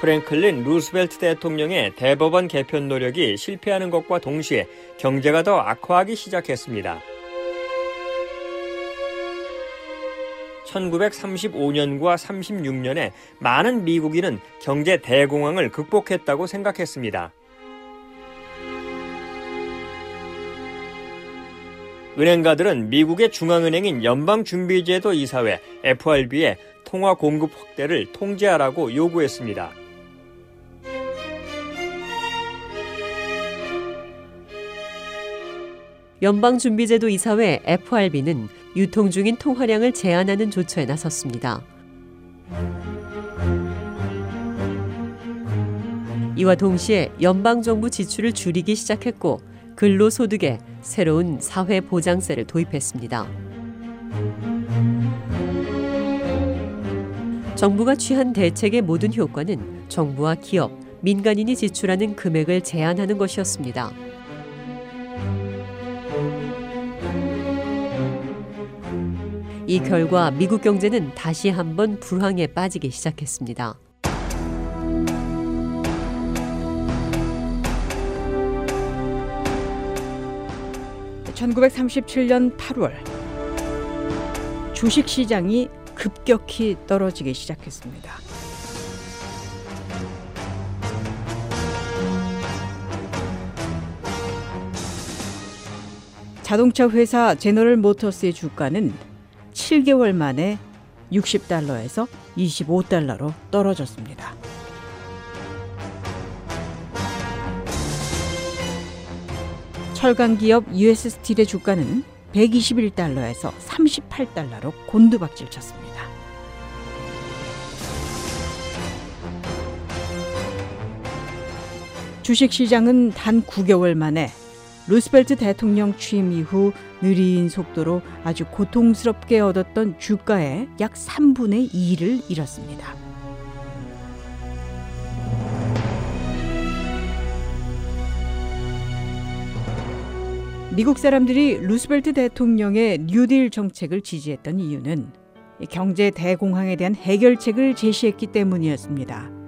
프랭클린 루스벨트 대통령의 대법원 개편 노력이 실패하는 것과 동시에 경제가 더 악화하기 시작했습니다. 1935년과 36년에 많은 미국인은 경제 대공황을 극복했다고 생각했습니다. 은행가들은 미국의 중앙은행인 연방준비제도 이사회 FRB에 통화 공급 확대를 통제하라고 요구했습니다. 연방준비제도 이사회 FRB는 유통 중인 통화량을 제한하는 조처에 나섰습니다. 이와 동시에 연방정부 지출을 줄이기 시작했고 근로소득에 새로운 사회보장세를 도입했습니다. 정부가 취한 대책의 모든 효과는 정부와 기업, 민간인이 지출하는 금액을 제한하는 것이었습니다. 이 결과 미국 경제는 다시 한번 불황에 빠지기 시작했습니다. (1937년 8월) 주식 시장이 급격히 떨어지기 시작했습니다. 자동차 회사 제너럴 모터스의 주가는 7개월 만에 60달러에서 25달러로 떨어졌습니다. 철강 기업 US 스틸의 주가는 121달러에서 38달러로 곤두박질 쳤습니다. 주식 시장은 단 9개월 만에 루스벨트 대통령 취임 이후 느린 속도로 아주 고통스럽게 얻었던 주가의 약 3분의 2를 잃었습니다. 미국 사람들이 루스벨트 대통령의 뉴딜 정책을 지지했던 이유는 경제 대공황에 대한 해결책을 제시했기 때문이었습니다.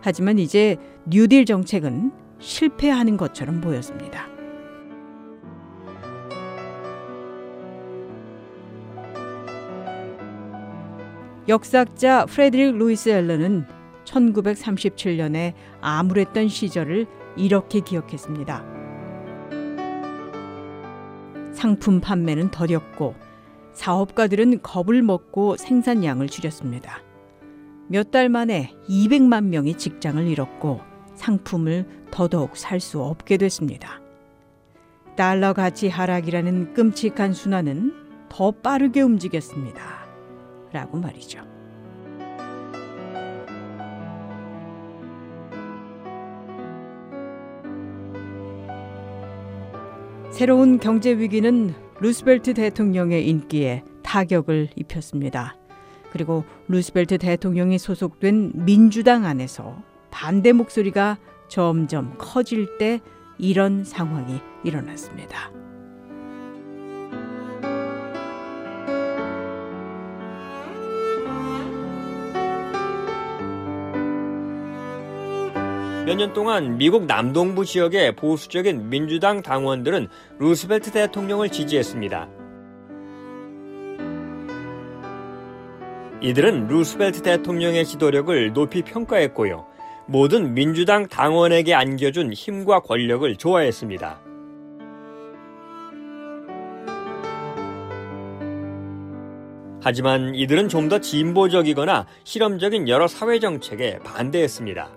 하지만 이제 뉴딜 정책은 실패하는 것처럼 보였습니다. 역사학자 프레드릭 루이스 앨런은 1937년에 암울했던 시절을 이렇게 기억했습니다. 상품 판매는 더뎠고 사업가들은 겁을 먹고 생산량을 줄였습니다. 몇 달 만에 200만 명이 직장을 잃었고 상품을 더더욱 살 수 없게 됐습니다. 달러 가치 하락이라는 끔찍한 순환은 더 빠르게 움직였습니다. 라고 말이죠. 새로운 경제 위기는 루스벨트 대통령의 인기에 타격을 입혔습니다. 그리고 루스벨트 대통령이 소속된 민주당 안에서 반대 목소리가 점점 커질 때 이런 상황이 일어났습니다. 몇 년 동안 미국 남동부 지역의 보수적인 민주당 당원들은 루스벨트 대통령을 지지했습니다. 이들은 루스벨트 대통령의 지도력을 높이 평가했고요. 모든 민주당 당원에게 안겨준 힘과 권력을 좋아했습니다. 하지만 이들은 좀 더 진보적이거나 실험적인 여러 사회 정책에 반대했습니다.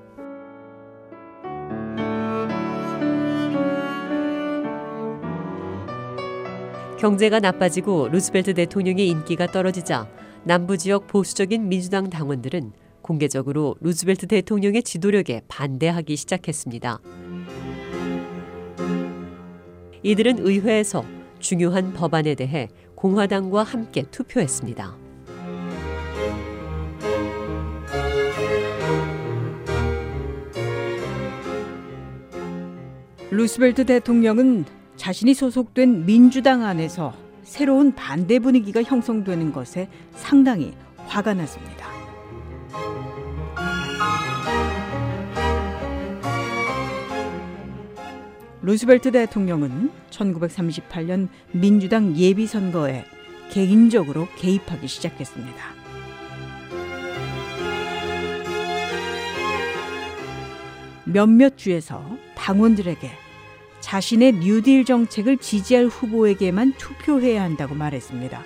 경제가 나빠지고 루스벨트 대통령의 인기가 떨어지자 남부 지역 보수적인 민주당 당원들은 공개적으로 루스벨트 대통령의 지도력에 반대하기 시작했습니다. 이들은 의회에서 중요한 법안에 대해 공화당과 함께 투표했습니다. 루스벨트 대통령은 자신이 소속된 민주당 안에서 새로운 반대 분위기가 형성되는 것에 상당히 화가 났습니다. 루스벨트 대통령은 1938년 민주당 예비선거에 개인적으로 개입하기 시작했습니다. 몇몇 주에서 당원들에게 자신의 뉴딜 정책을 지지할 후보에게만 투표해야 한다고 말했습니다.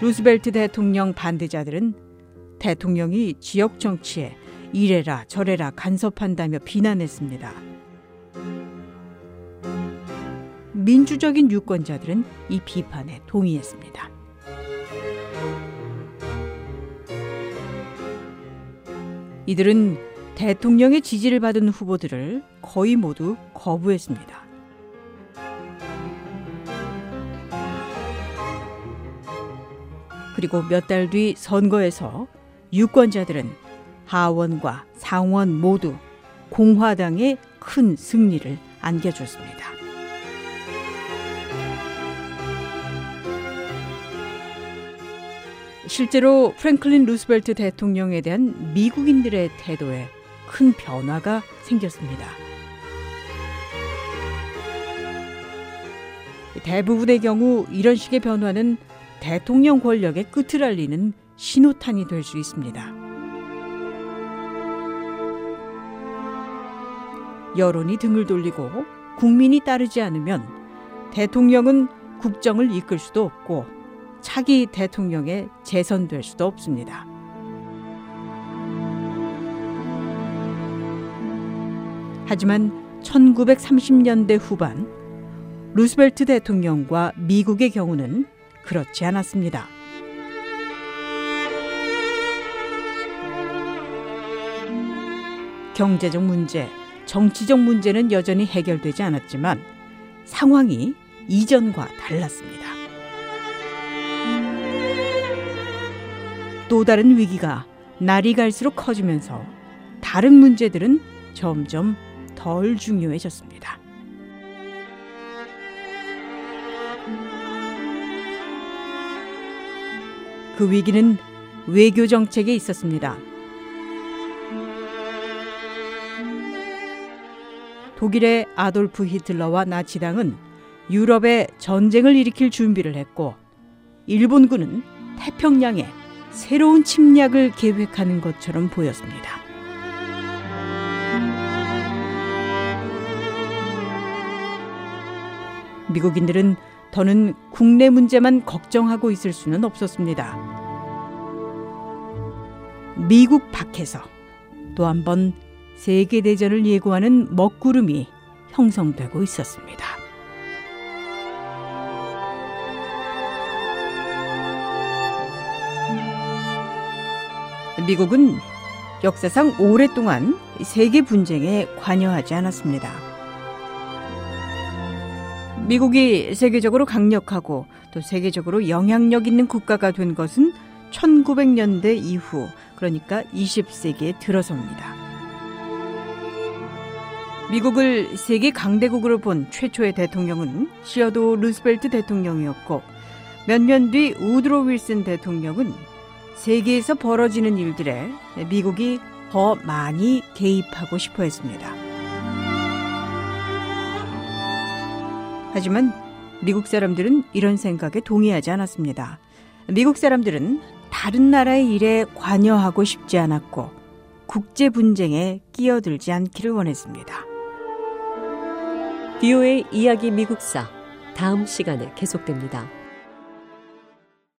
루스벨트 대통령 반대자들은 대통령이 지역 정치에 이래라 저래라 간섭한다며 비난했습니다. 민주적인 유권자들은 이 비판에 동의했습니다. 이들은 대통령의 지지를 받은 후보들을 거의 모두 거부했습니다. 그리고 몇 달 뒤 선거에서 유권자들은 하원과 상원 모두 공화당의 큰 승리를 안겨줬습니다. 실제로 프랭클린 루스벨트 대통령에 대한 미국인들의 태도에 큰 변화가 생겼습니다. 대부분의 경우 이런 식의 변화는 대통령 권력의 끝을 알리는 신호탄이 될 수 있습니다. 여론이 등을 돌리고 국민이 따르지 않으면 대통령은 국정을 이끌 수도 없고 차기 대통령에 재선될 수도 없습니다. 하지만 1930년대 후반 루스벨트 대통령과 미국의 경우는 그렇지 않았습니다. 경제적 문제, 정치적 문제는 여전히 해결되지 않았지만 상황이 이전과 달랐습니다. 또 다른 위기가 날이 갈수록 커지면서 다른 문제들은 점점 덜 중요해졌습니다. 그 위기는 외교 정책에 있었습니다. 독일의 아돌프 히틀러와 나치당은 유럽에 전쟁을 일으킬 준비를 했고 일본군은 태평양에 새로운 침략을 계획하는 것처럼 보였습니다. 미국인들은 더는 국내 문제만 걱정하고 있을 수는 없었습니다. 미국 밖에서 또 한 번 세계대전을 예고하는 먹구름이 형성되고 있었습니다. 미국은 역사상 오랫동안 세계 분쟁에 관여하지 않았습니다. 미국이 세계적으로 강력하고 또 세계적으로 영향력 있는 국가가 된 것은 1900년대 이후, 그러니까 20세기에 들어서입니다. 미국을 세계 강대국으로 본 최초의 대통령은 시어도 루스벨트 대통령이었고 몇 년 뒤 우드로 윌슨 대통령은 세계에서 벌어지는 일들에 미국이 더 많이 개입하고 싶어 했습니다. 하지만 미국 사람들은 이런 생각에 동의하지 않았습니다. 미국 사람들은 다른 나라의 일에 관여하고 싶지 않았고 국제 분쟁에 끼어들지 않기를 원했습니다. 비오의 이야기 미국사 다음 시간에 계속됩니다.